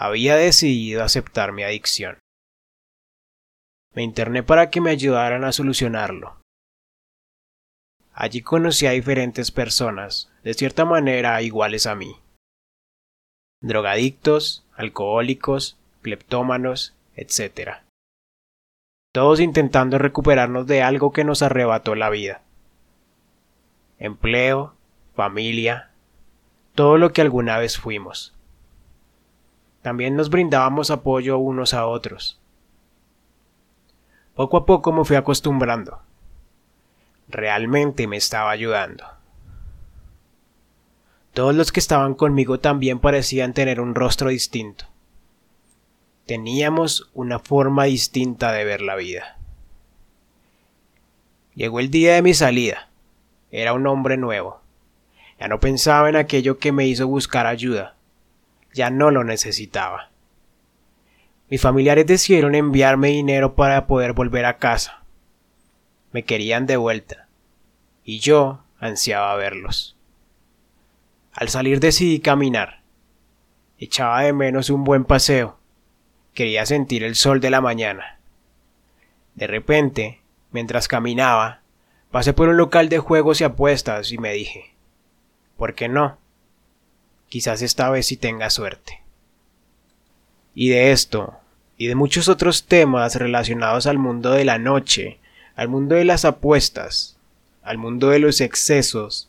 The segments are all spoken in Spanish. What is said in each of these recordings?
había decidido aceptar mi adicción. Me interné para que me ayudaran a solucionarlo. Allí conocí a diferentes personas, de cierta manera iguales a mí. Drogadictos, alcohólicos, cleptómanos, etc. Todos intentando recuperarnos de algo que nos arrebató la vida. Empleo, familia, todo lo que alguna vez fuimos. También nos brindábamos apoyo unos a otros. Poco a poco me fui acostumbrando. Realmente me estaba ayudando. Todos los que estaban conmigo también parecían tener un rostro distinto. Teníamos una forma distinta de ver la vida. Llegó el día de mi salida. Era un hombre nuevo. Ya no pensaba en aquello que me hizo buscar ayuda. Ya no lo necesitaba. Mis familiares decidieron enviarme dinero para poder volver a casa. Me querían de vuelta. Y yo ansiaba verlos. Al salir decidí caminar. Echaba de menos un buen paseo Quería sentir el sol de la mañana. De repente, mientras caminaba, pasé por un local de juegos y apuestas y me dije, ¿por qué no? Quizás esta vez sí tenga suerte. Y de esto, y de muchos otros temas relacionados al mundo de la noche, al mundo de las apuestas, al mundo de los excesos,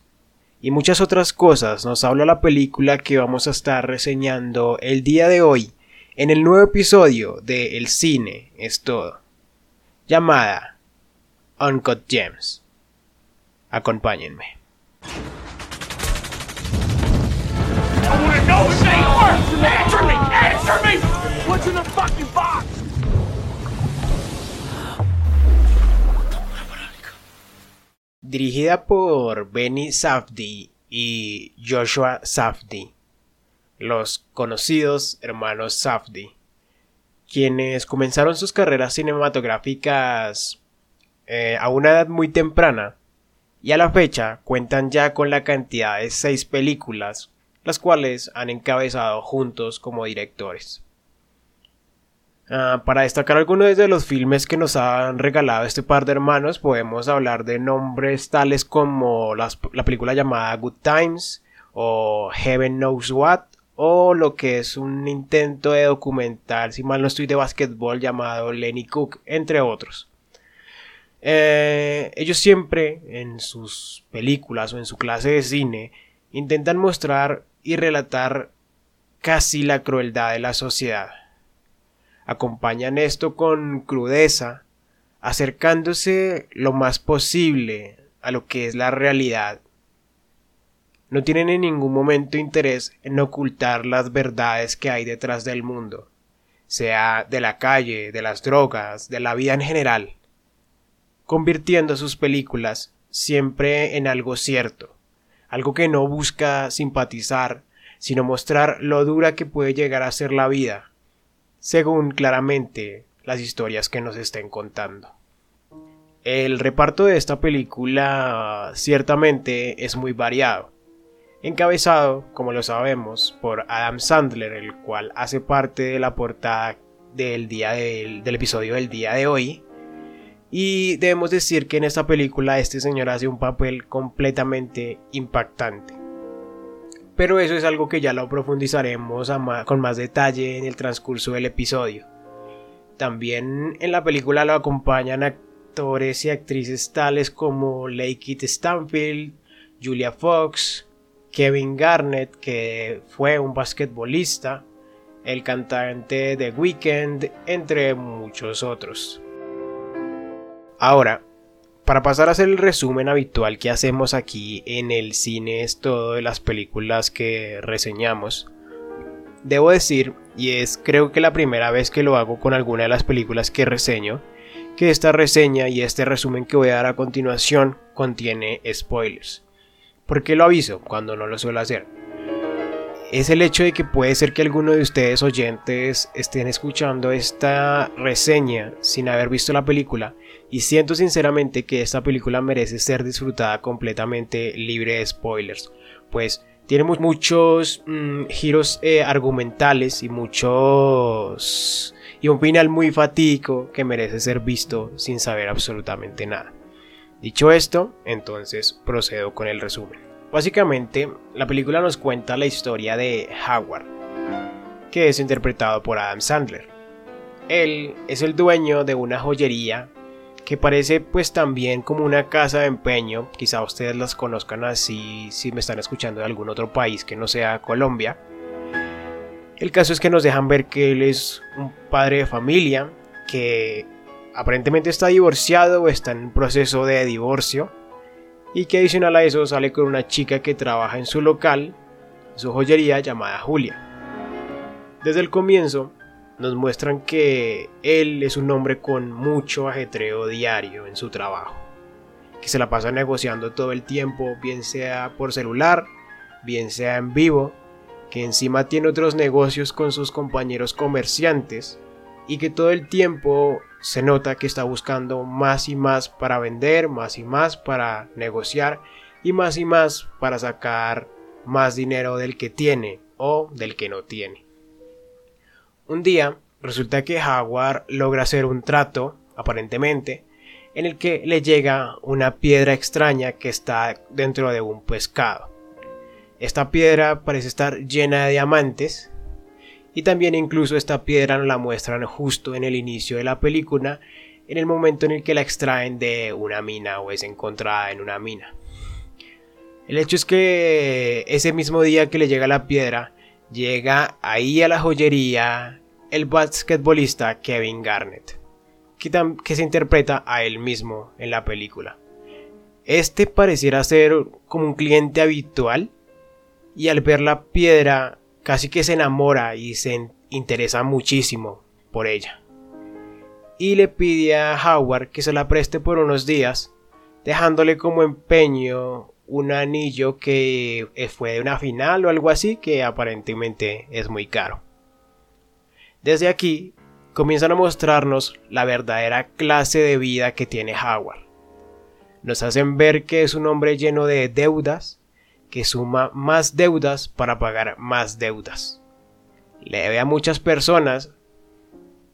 y muchas otras cosas nos habla la película que vamos a estar reseñando el día de hoy en el nuevo episodio de El cine es todo, llamada Uncut Gems. Acompáñenme. Dirigida por Benny Safdie y Joshua Safdie. Los conocidos hermanos Safdie, quienes comenzaron sus carreras cinematográficas eh, a una edad muy temprana y a la fecha cuentan ya con la cantidad de seis películas, las cuales han encabezado juntos como directores. Ah, para destacar algunos de los filmes que nos han regalado este par de hermanos, podemos hablar de nombres tales como la película llamada Good Times o Heaven Knows What, o lo que es un intento de documental, si mal no estoy, de básquetbol llamado Lenny Cook, entre otros. Eh, ellos siempre en sus películas o en su clase de cine intentan mostrar y relatar casi la crueldad de la sociedad. Acompañan esto con crudeza, acercándose lo más posible a lo que es la realidad no tienen en ningún momento interés en ocultar las verdades que hay detrás del mundo, sea de la calle, de las drogas, de la vida en general, convirtiendo sus películas siempre en algo cierto, algo que no busca simpatizar, sino mostrar lo dura que puede llegar a ser la vida, según claramente las historias que nos estén contando. El reparto de esta película ciertamente es muy variado encabezado, como lo sabemos, por Adam Sandler, el cual hace parte de la portada del, día del, episodio del día de hoy. Y debemos decir que en esta película este señor hace un papel completamente impactante. Pero eso es algo que ya lo profundizaremos con más detalle en el transcurso del episodio. También en la película lo acompañan actores y actrices tales como Lakeith Stanfield, Julia Fox, Kevin Garnett, que fue un basquetbolista, el cantante de Weekend, entre muchos otros. Ahora, para pasar a hacer el resumen habitual que hacemos aquí en el cine es todo de las películas que reseñamos, debo decir, y es creo que la primera vez que lo hago con alguna de las películas que reseño, que esta reseña y este resumen que voy a dar a continuación contiene spoilers. ¿Por qué lo aviso cuando no lo suelo hacer? Es el hecho de que puede ser que alguno de ustedes oyentes estén escuchando esta reseña sin haber visto la película y siento sinceramente que esta película merece ser disfrutada completamente libre de spoilers, pues tiene muchos mm, giros eh, argumentales y muchos... y un final muy fatídico que merece ser visto sin saber absolutamente nada. Dicho esto, entonces procedo con el resumen. Básicamente, la película nos cuenta la historia de Howard, que es interpretado por Adam Sandler. Él es el dueño de una joyería que parece pues también como una casa de empeño, quizá ustedes las conozcan así si me están escuchando de algún otro país que no sea Colombia. El caso es que nos dejan ver que él es un padre de familia que aparentemente está divorciado o está en proceso de divorcio y que adicional a eso sale con una chica que trabaja en su local, su joyería llamada Julia. Desde el comienzo nos muestran que él es un hombre con mucho ajetreo diario en su trabajo, que se la pasa negociando todo el tiempo, bien sea por celular, bien sea en vivo, que encima tiene otros negocios con sus compañeros comerciantes y que todo el tiempo se nota que está buscando más y más para vender, más y más para negociar y más y más para sacar más dinero del que tiene o del que no tiene. Un día resulta que Howard logra hacer un trato, aparentemente, en el que le llega una piedra extraña que está dentro de un pescado. Esta piedra parece estar llena de diamantes y también incluso esta piedra nos la muestran justo en el inicio de la película, en el momento en el que la extraen de una mina o es encontrada en una mina. El hecho es que ese mismo día que le llega la piedra, llega ahí a la joyería el basquetbolista Kevin Garnett, que, se interpreta a él mismo en la película. Este pareciera ser como un cliente habitual y al ver la piedra casi que se enamora y se interesa muchísimo por ella. Y le pide a Howard que se la preste por unos días, dejándole como empeño un anillo que fue de una final o algo así que aparentemente es muy caro. Desde aquí comienzan a mostrarnos la verdadera clase de vida que tiene Howard. Nos hacen ver que es un hombre lleno de deudas, que suma más deudas para pagar más deudas. Le debe a muchas personas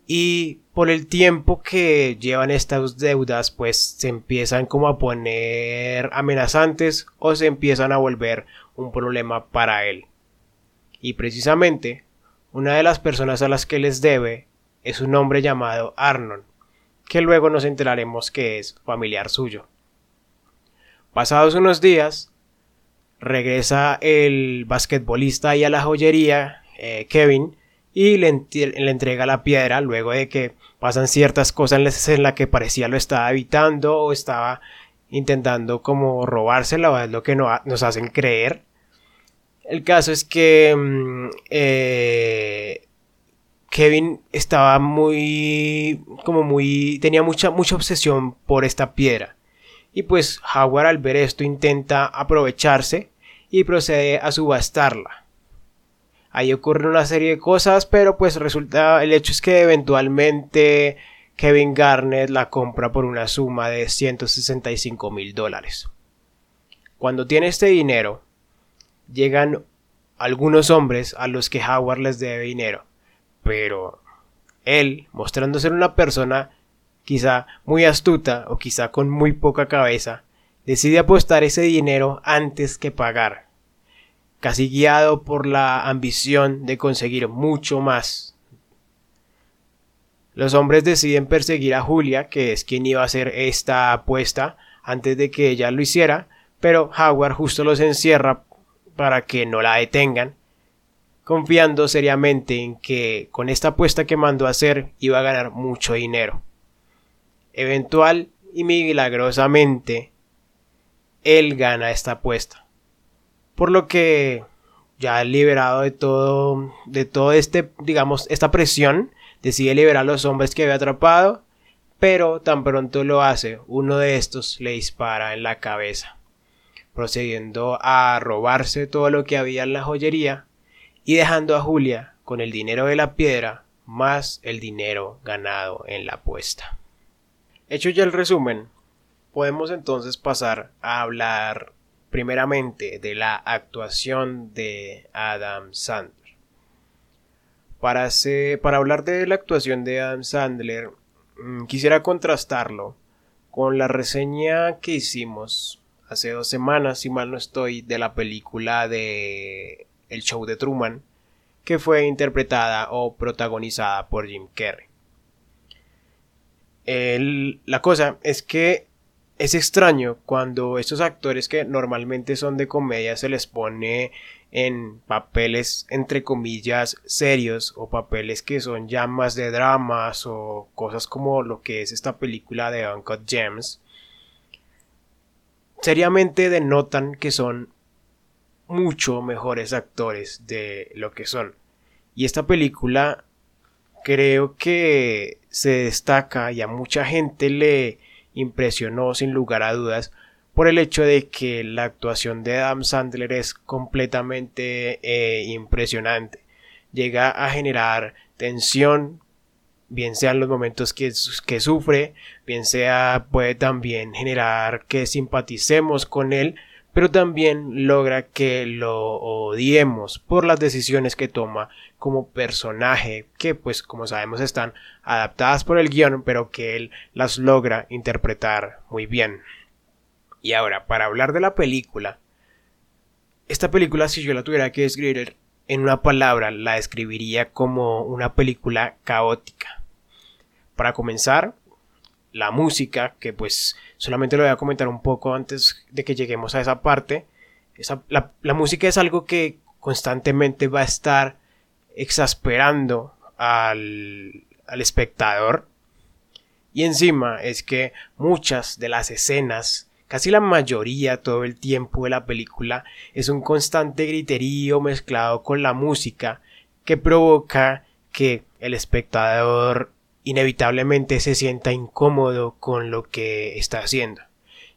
y por el tiempo que llevan estas deudas pues se empiezan como a poner amenazantes o se empiezan a volver un problema para él. Y precisamente una de las personas a las que les debe es un hombre llamado Arnon, que luego nos enteraremos que es familiar suyo. Pasados unos días, regresa el basquetbolista ahí a la joyería, eh, Kevin, y le, entrega la piedra luego de que pasan ciertas cosas en las que parecía lo estaba evitando o estaba intentando como robársela o es lo que nos hacen creer. El caso es que mm, eh, Kevin estaba muy como muy tenía mucha mucha obsesión por esta piedra y pues Howard al ver esto intenta aprovecharse y procede a subastarla Ahí ocurre una serie de cosas, pero pues resulta, el hecho es que eventualmente Kevin Garnett la compra por una suma de 165 mil dólares. Cuando tiene este dinero, llegan algunos hombres a los que Howard les debe dinero, pero él, mostrando ser una persona quizá muy astuta o quizá con muy poca cabeza, decide apostar ese dinero antes que pagar casi guiado por la ambición de conseguir mucho más. Los hombres deciden perseguir a Julia, que es quien iba a hacer esta apuesta antes de que ella lo hiciera, pero Howard justo los encierra para que no la detengan, confiando seriamente en que con esta apuesta que mandó a hacer iba a ganar mucho dinero. Eventual y milagrosamente, él gana esta apuesta por lo que ya liberado de todo, de todo este, digamos, esta presión, decide liberar a los hombres que había atrapado, pero tan pronto lo hace, uno de estos le dispara en la cabeza, procediendo a robarse todo lo que había en la joyería y dejando a Julia con el dinero de la piedra más el dinero ganado en la apuesta. Hecho ya el resumen, podemos entonces pasar a hablar primeramente de la actuación de Adam Sandler. Para, hablar de la actuación de Adam Sandler, mm, quisiera contrastarlo con la reseña que hicimos hace dos semanas, si mal no estoy, de la película de El Show de Truman, que fue interpretada o protagonizada por Jim Carrey. la cosa es que es extraño cuando estos actores que normalmente son de comedia se les pone en papeles entre comillas serios o papeles que son ya más de dramas o cosas como lo que es esta película de Uncut Gems seriamente denotan que son mucho mejores actores de lo que son. Y esta película creo que se destaca y a mucha gente le impresionó sin lugar a dudas por el hecho de que la actuación de Adam Sandler es completamente eh, impresionante. Llega a generar tensión, bien sean los momentos que, que sufre, bien sea puede también generar que simpaticemos con él, pero también logra que lo odiemos por las decisiones que toma como personaje que pues como sabemos están adaptadas por el guion pero que él las logra interpretar muy bien. Y ahora, para hablar de la película, esta película si yo la tuviera que describir en una palabra la describiría como una película caótica. Para comenzar, la música, que pues solamente lo voy a comentar un poco antes de que lleguemos a esa parte. la, música es algo que constantemente va a estar exasperando al, al espectador. Y encima es que muchas de las escenas, casi la mayoría todo el tiempo de la película, es un constante griterío mezclado con la música que provoca que el espectador inevitablemente se sienta incómodo con lo que está haciendo.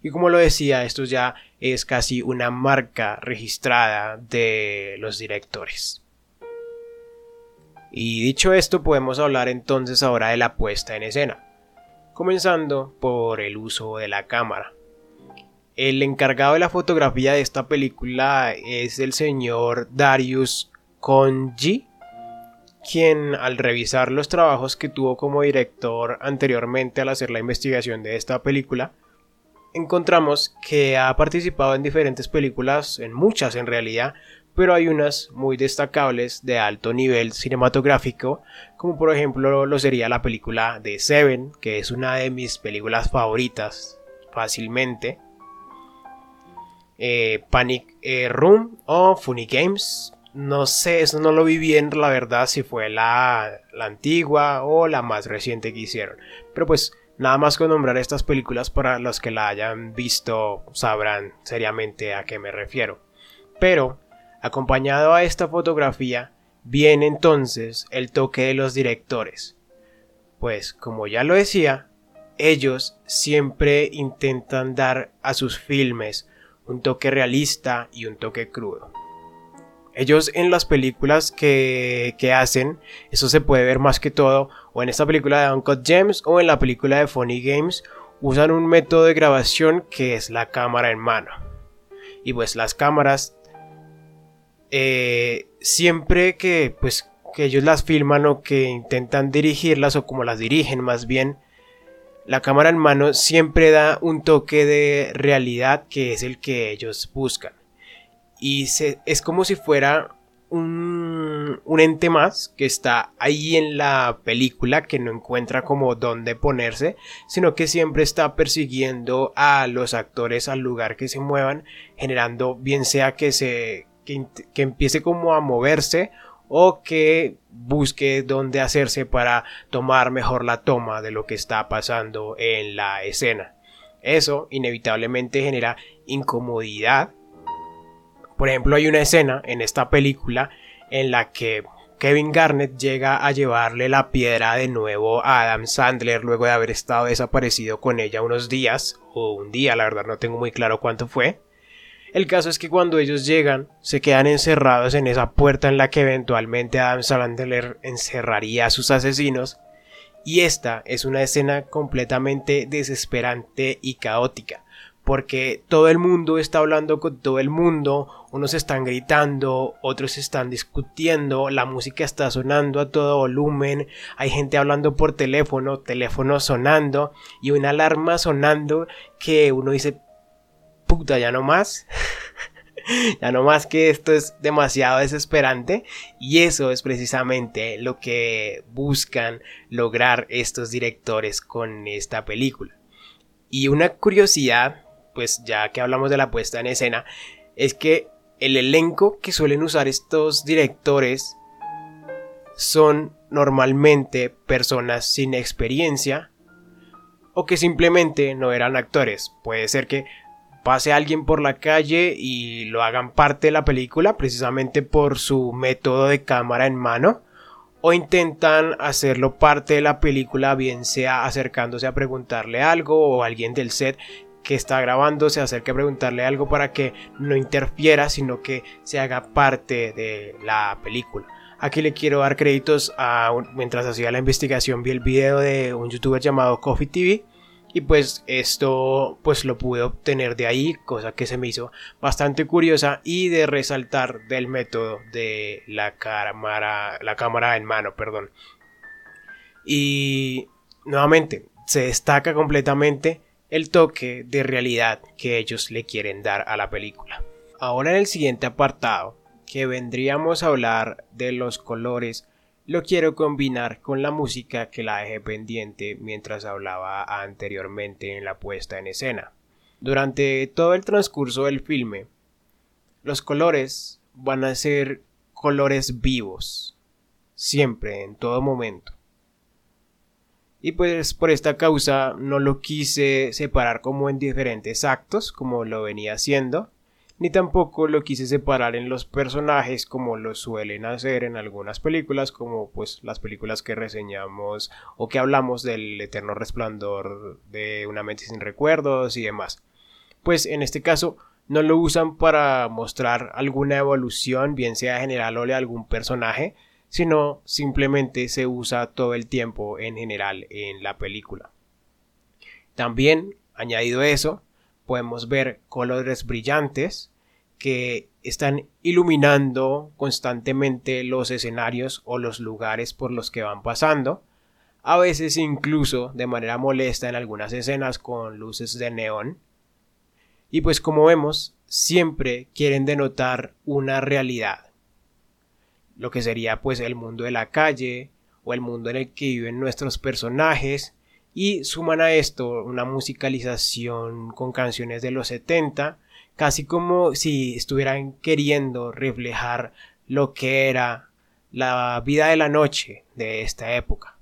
Y como lo decía, esto ya es casi una marca registrada de los directores. Y dicho esto, podemos hablar entonces ahora de la puesta en escena, comenzando por el uso de la cámara. El encargado de la fotografía de esta película es el señor Darius Konji, quien al revisar los trabajos que tuvo como director anteriormente al hacer la investigación de esta película, encontramos que ha participado en diferentes películas, en muchas en realidad, pero hay unas muy destacables de alto nivel cinematográfico, como por ejemplo lo sería la película de Seven, que es una de mis películas favoritas fácilmente, eh, Panic eh, Room o Funny Games, no sé, eso no lo vi bien, la verdad, si fue la, la antigua o la más reciente que hicieron. Pero pues nada más con nombrar estas películas para los que la hayan visto sabrán seriamente a qué me refiero. Pero, acompañado a esta fotografía, viene entonces el toque de los directores. Pues, como ya lo decía, ellos siempre intentan dar a sus filmes un toque realista y un toque crudo. Ellos en las películas que, hacen, eso se puede ver más que todo, o en esta película de Uncut Gems o en la película de Funny Games, usan un método de grabación que es la cámara en mano. Y pues las cámaras, eh, siempre que, pues, que ellos las filman o que intentan dirigirlas o como las dirigen más bien, la cámara en mano siempre da un toque de realidad que es el que ellos buscan. Y es como si fuera un, un, ente más que está ahí en la película que no encuentra como dónde ponerse, sino que siempre está persiguiendo a los actores al lugar que se muevan, generando bien sea que se que, empiece como a moverse o que busque dónde hacerse para tomar mejor la toma de lo que está pasando en la escena. Eso inevitablemente genera incomodidad por ejemplo, hay una escena en esta película en la que Kevin Garnett llega a llevarle la piedra de nuevo a Adam Sandler luego de haber estado desaparecido con ella unos días, o un día, la verdad no tengo muy claro cuánto fue. El caso es que cuando ellos llegan, se quedan encerrados en esa puerta en la que eventualmente Adam Sandler encerraría a sus asesinos, y esta es una escena completamente desesperante y caótica, porque todo el mundo está hablando con todo el mundo, unos están gritando, otros están discutiendo, la música está sonando a todo volumen, hay gente hablando por teléfono, teléfono sonando y una alarma sonando que uno dice, puta, ya no más. ya no más que esto es demasiado desesperante y eso es precisamente lo que buscan lograr estos directores con esta película. Y una curiosidad, pues ya que hablamos de la puesta en escena, es que el elenco que suelen usar estos directores son normalmente personas sin experiencia o que simplemente no eran actores. Puede ser que pase alguien por la calle y lo hagan parte de la película precisamente por su método de cámara en mano o intentan hacerlo parte de la película bien sea acercándose a preguntarle algo o alguien del set que está grabando se acerque a preguntarle algo para que no interfiera sino que se haga parte de la película. Aquí le quiero dar créditos a mientras hacía la investigación vi el video de un youtuber llamado Coffee TV y pues esto pues lo pude obtener de ahí, cosa que se me hizo bastante curiosa y de resaltar del método de la cámara, la cámara en mano, perdón. Y nuevamente se destaca completamente el toque de realidad que ellos le quieren dar a la película. Ahora en el siguiente apartado, que vendríamos a hablar de los colores lo quiero combinar con la música que la dejé pendiente mientras hablaba anteriormente en la puesta en escena. Durante todo el transcurso del filme, los colores van a ser colores vivos, siempre, en todo momento. Y pues por esta causa no lo quise separar como en diferentes actos, como lo venía haciendo, ni tampoco lo quise separar en los personajes como lo suelen hacer en algunas películas, como pues las películas que reseñamos o que hablamos del eterno resplandor de una mente sin recuerdos y demás. Pues en este caso no lo usan para mostrar alguna evolución, bien sea general o de algún personaje, sino simplemente se usa todo el tiempo en general en la película. También, añadido eso, podemos ver colores brillantes que están iluminando constantemente los escenarios o los lugares por los que van pasando, a veces incluso de manera molesta en algunas escenas con luces de neón. Y pues como vemos, siempre quieren denotar una realidad, lo que sería pues el mundo de la calle o el mundo en el que viven nuestros personajes y suman a esto una musicalización con canciones de los 70, casi como si estuvieran queriendo reflejar lo que era la vida de la noche de esta época.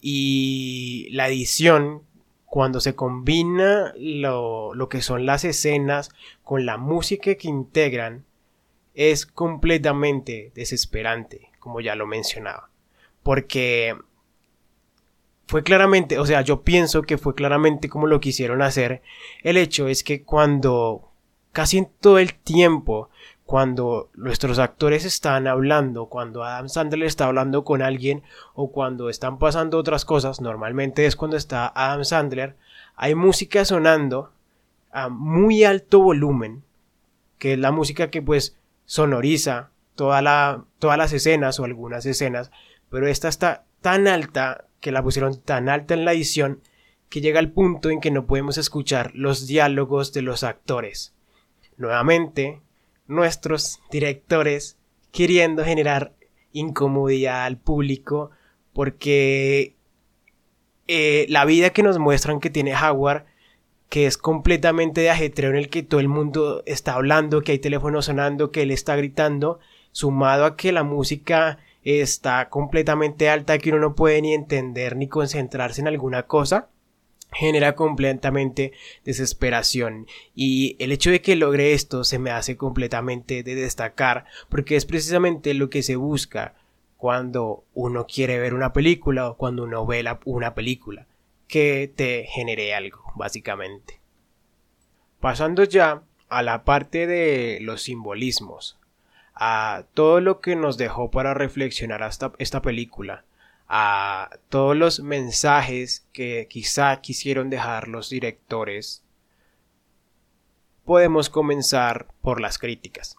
Y la edición, cuando se combina lo, lo que son las escenas con la música que integran, es completamente desesperante, como ya lo mencionaba. Porque fue claramente, o sea, yo pienso que fue claramente como lo quisieron hacer. El hecho es que cuando casi en todo el tiempo, cuando nuestros actores están hablando, cuando Adam Sandler está hablando con alguien o cuando están pasando otras cosas, normalmente es cuando está Adam Sandler, hay música sonando a muy alto volumen, que es la música que pues sonoriza toda la, todas las escenas o algunas escenas, pero esta está tan alta que la pusieron tan alta en la edición que llega al punto en que no podemos escuchar los diálogos de los actores. Nuevamente, nuestros directores queriendo generar incomodidad al público porque eh, la vida que nos muestran que tiene Howard, que es completamente de ajetreo en el que todo el mundo está hablando, que hay teléfono sonando, que él está gritando, sumado a que la música está completamente alta que uno no puede ni entender ni concentrarse en alguna cosa genera completamente desesperación. Y el hecho de que logre esto se me hace completamente de destacar porque es precisamente lo que se busca cuando uno quiere ver una película o cuando uno ve una película que te genere algo básicamente. Pasando ya a la parte de los simbolismos a todo lo que nos dejó para reflexionar hasta esta película, a todos los mensajes que quizá quisieron dejar los directores, podemos comenzar por las críticas.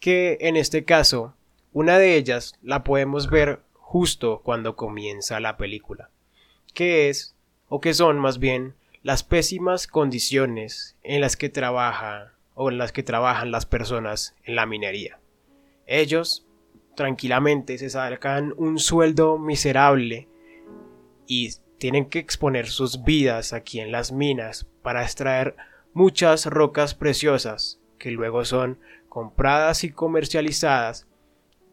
Que en este caso, una de ellas la podemos ver justo cuando comienza la película, que es, o que son más bien, las pésimas condiciones en las que trabaja o en las que trabajan las personas en la minería. Ellos tranquilamente se sacan un sueldo miserable y tienen que exponer sus vidas aquí en las minas para extraer muchas rocas preciosas que luego son compradas y comercializadas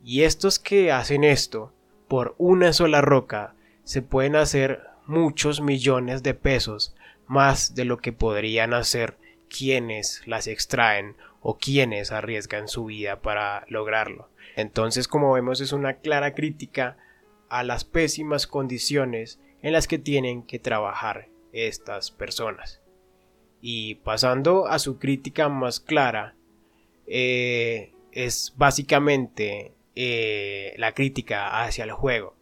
y estos que hacen esto por una sola roca se pueden hacer muchos millones de pesos más de lo que podrían hacer quienes las extraen o quienes arriesgan su vida para lograrlo. Entonces, como vemos, es una clara crítica a las pésimas condiciones en las que tienen que trabajar estas personas. Y pasando a su crítica más clara, eh, es básicamente eh, la crítica hacia el juego,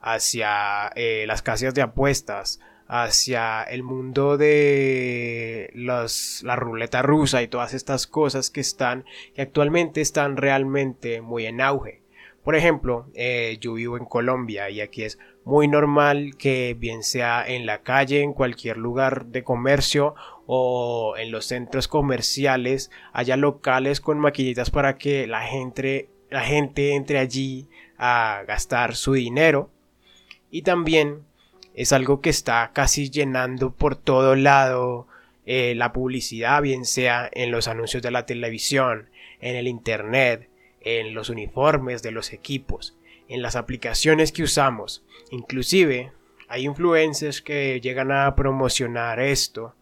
hacia eh, las casas de apuestas, hacia el mundo de la ruleta rusa y todas estas cosas que están, que actualmente están realmente muy en auge. Por ejemplo, eh, yo vivo en Colombia y aquí es muy normal que bien sea en la calle, en cualquier lugar de comercio o en los centros comerciales haya locales con maquinitas para que la gente, la gente entre allí a gastar su dinero. Y también es algo que está casi llenando por todo lado eh, la publicidad, bien sea en los anuncios de la televisión, en el internet, en los uniformes de los equipos, en las aplicaciones que usamos. Inclusive hay influencers que llegan a promocionar esto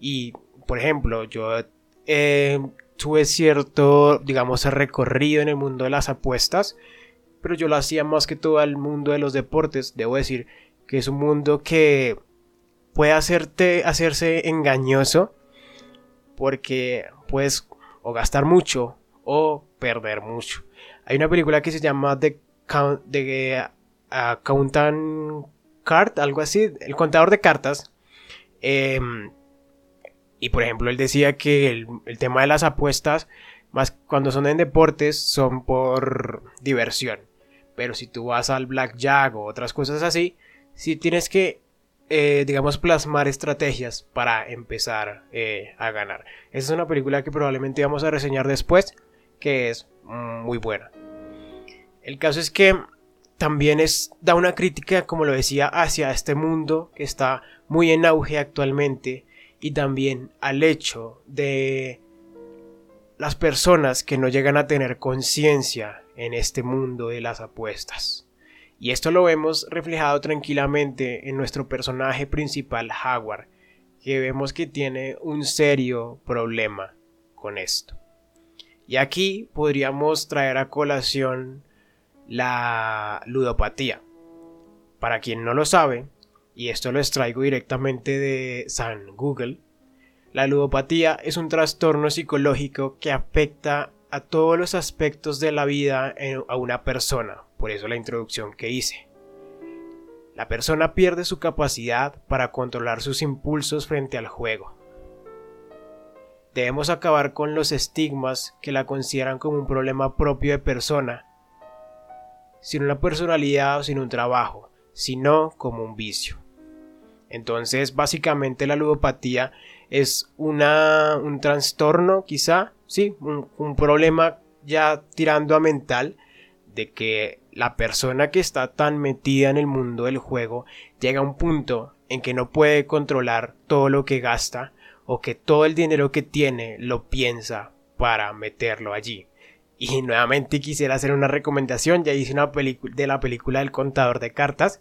y, por ejemplo, yo eh, tuve cierto, digamos, recorrido en el mundo de las apuestas, pero yo lo hacía más que todo al mundo de los deportes. Debo decir que es un mundo que puede hacerte hacerse engañoso porque puedes o gastar mucho o perder mucho. Hay una película que se llama The, Count, The uh, Card, algo así, el contador de cartas. Em, y por ejemplo, él decía que el, el, tema de las apuestas, más cuando son en deportes, son por diversión. Pero si tú vas al blackjack o otras cosas así, si tienes que, eh, digamos, plasmar estrategias para empezar eh, a ganar. Esa es una película que probablemente vamos a reseñar después, que es muy buena. El caso es que también es, da una crítica, como lo decía, hacia este mundo que está muy en auge actualmente y también al hecho de las personas que no llegan a tener conciencia en este mundo de las apuestas. Y esto lo vemos reflejado tranquilamente en nuestro personaje principal, Jaguar, que vemos que tiene un serio problema con esto. Y aquí podríamos traer a colación la ludopatía. Para quien no lo sabe, y esto lo extraigo directamente de San Google, la ludopatía es un trastorno psicológico que afecta a todos los aspectos de la vida a una persona, por eso la introducción que hice. La persona pierde su capacidad para controlar sus impulsos frente al juego. Debemos acabar con los estigmas que la consideran como un problema propio de persona, sin una personalidad o sin un trabajo, sino como un vicio. Entonces, básicamente la ludopatía es una, un trastorno, quizá, sí, un, un problema ya tirando a mental, de que la persona que está tan metida en el mundo del juego llega a un punto en que no puede controlar todo lo que gasta o que todo el dinero que tiene lo piensa para meterlo allí. Y nuevamente quisiera hacer una recomendación, ya hice una película de la película El contador de cartas.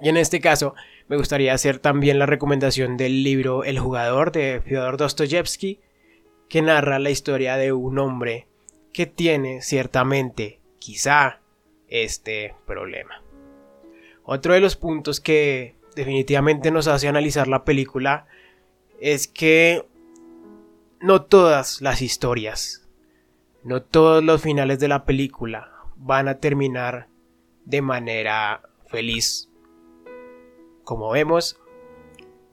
Y en este caso me gustaría hacer también la recomendación del libro El jugador de Fyodor Dostoyevsky, que narra la historia de un hombre que tiene ciertamente, quizá, este problema. Otro de los puntos que definitivamente nos hace analizar la película es que no todas las historias, no todos los finales de la película van a terminar de manera feliz. Como vemos,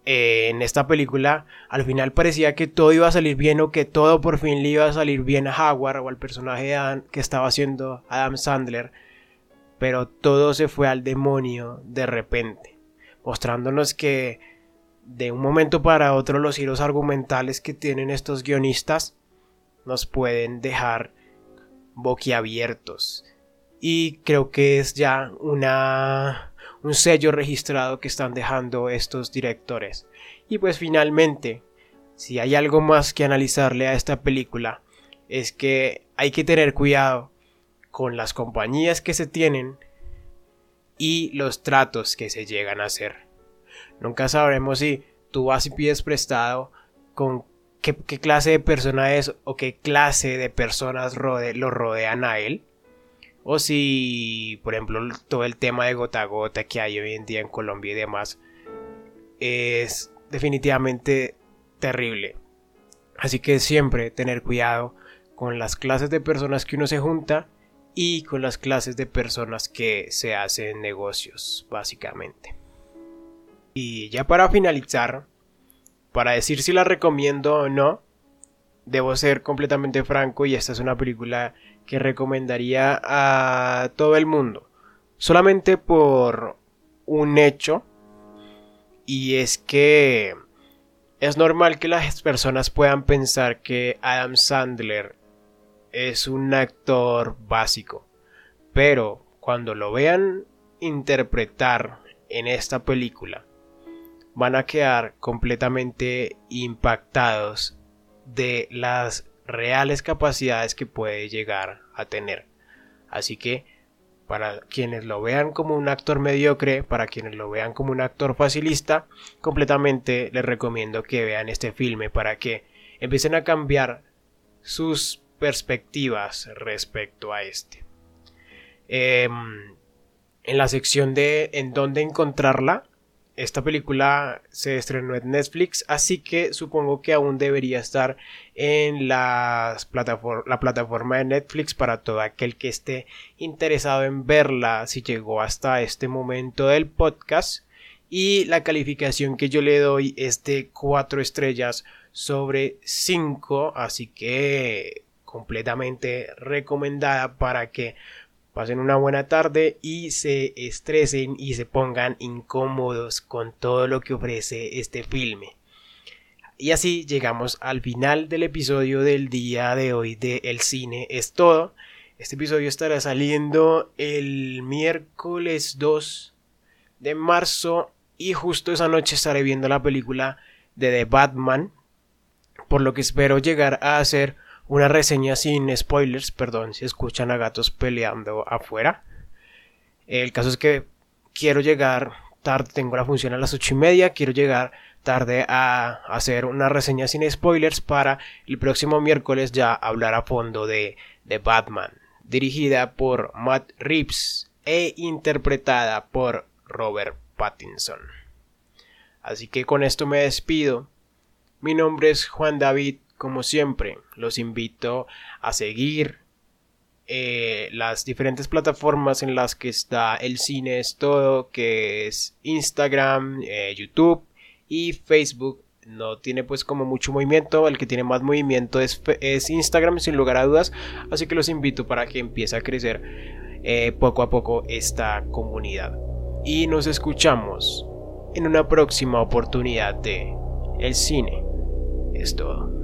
eh, en esta película al final parecía que todo iba a salir bien o que todo por fin le iba a salir bien a Howard o al personaje que estaba haciendo Adam Sandler, pero todo se fue al demonio de repente, mostrándonos que de un momento para otro los hilos argumentales que tienen estos guionistas nos pueden dejar boquiabiertos. Y creo que es ya una un sello registrado que están dejando estos directores. Y pues finalmente, si hay algo más que analizarle a esta película, es que hay que tener cuidado con las compañías que se tienen y los tratos que se llegan a hacer. Nunca sabremos si tú vas y pides prestado con qué, clase de persona es o qué clase de personas lo rodean a él o si, por ejemplo, todo el tema de gota a gota que hay hoy en día en Colombia y demás es definitivamente terrible. Así que siempre tener cuidado con las clases de personas que uno se junta y con las clases de personas que se hacen negocios, básicamente. Y ya para finalizar, para decir si la recomiendo o no, debo ser completamente franco y esta es una película que recomendaría a todo el mundo. Solamente por un hecho. Y es que es normal que las personas puedan pensar que Adam Sandler es un actor básico. Pero cuando lo vean interpretar en esta película, van a quedar completamente impactados de las reales capacidades que puede llegar a tener. Así que para quienes lo vean como un actor mediocre, para quienes lo vean como un actor facilista, completamente les recomiendo que vean este filme para que empiecen a cambiar sus perspectivas respecto a este. Em, en la sección de en dónde encontrarla, esta película se estrenó en Netflix, así que supongo que aún debería estar en la plataforma de Netflix para todo aquel que esté interesado en verla si llegó hasta este momento del podcast. Y la calificación que yo le doy es de 4 estrellas sobre 5, así que completamente recomendada para que pasen una buena tarde y se estresen y se pongan incómodos con todo lo que ofrece este filme. Y así llegamos al final del episodio del día de hoy de El Cine es todo. Este episodio estará saliendo el miércoles 2 de marzo y justo esa noche estaré viendo la película de The Batman, por lo que espero llegar a hacer una reseña sin spoilers, perdón si escuchan a gatos peleando afuera. El caso es que quiero llegar tarde, tengo la función a las ocho y media, quiero llegar tarde a hacer una reseña sin spoilers para el próximo miércoles ya hablar a fondo de, de Batman, dirigida por Matt Reeves e interpretada por Robert Pattinson. Así que con esto me despido. Mi nombre es Juan David como siempre, los invito a seguir eh, las diferentes plataformas en las que está el cine es todo, que es Instagram, eh, YouTube y Facebook. No tiene pues como mucho movimiento, el que tiene más movimiento es, Instagram sin lugar a dudas, así que los invito para que empiece a crecer eh, poco a poco esta comunidad. Y nos escuchamos en una próxima oportunidad de El cine es todo.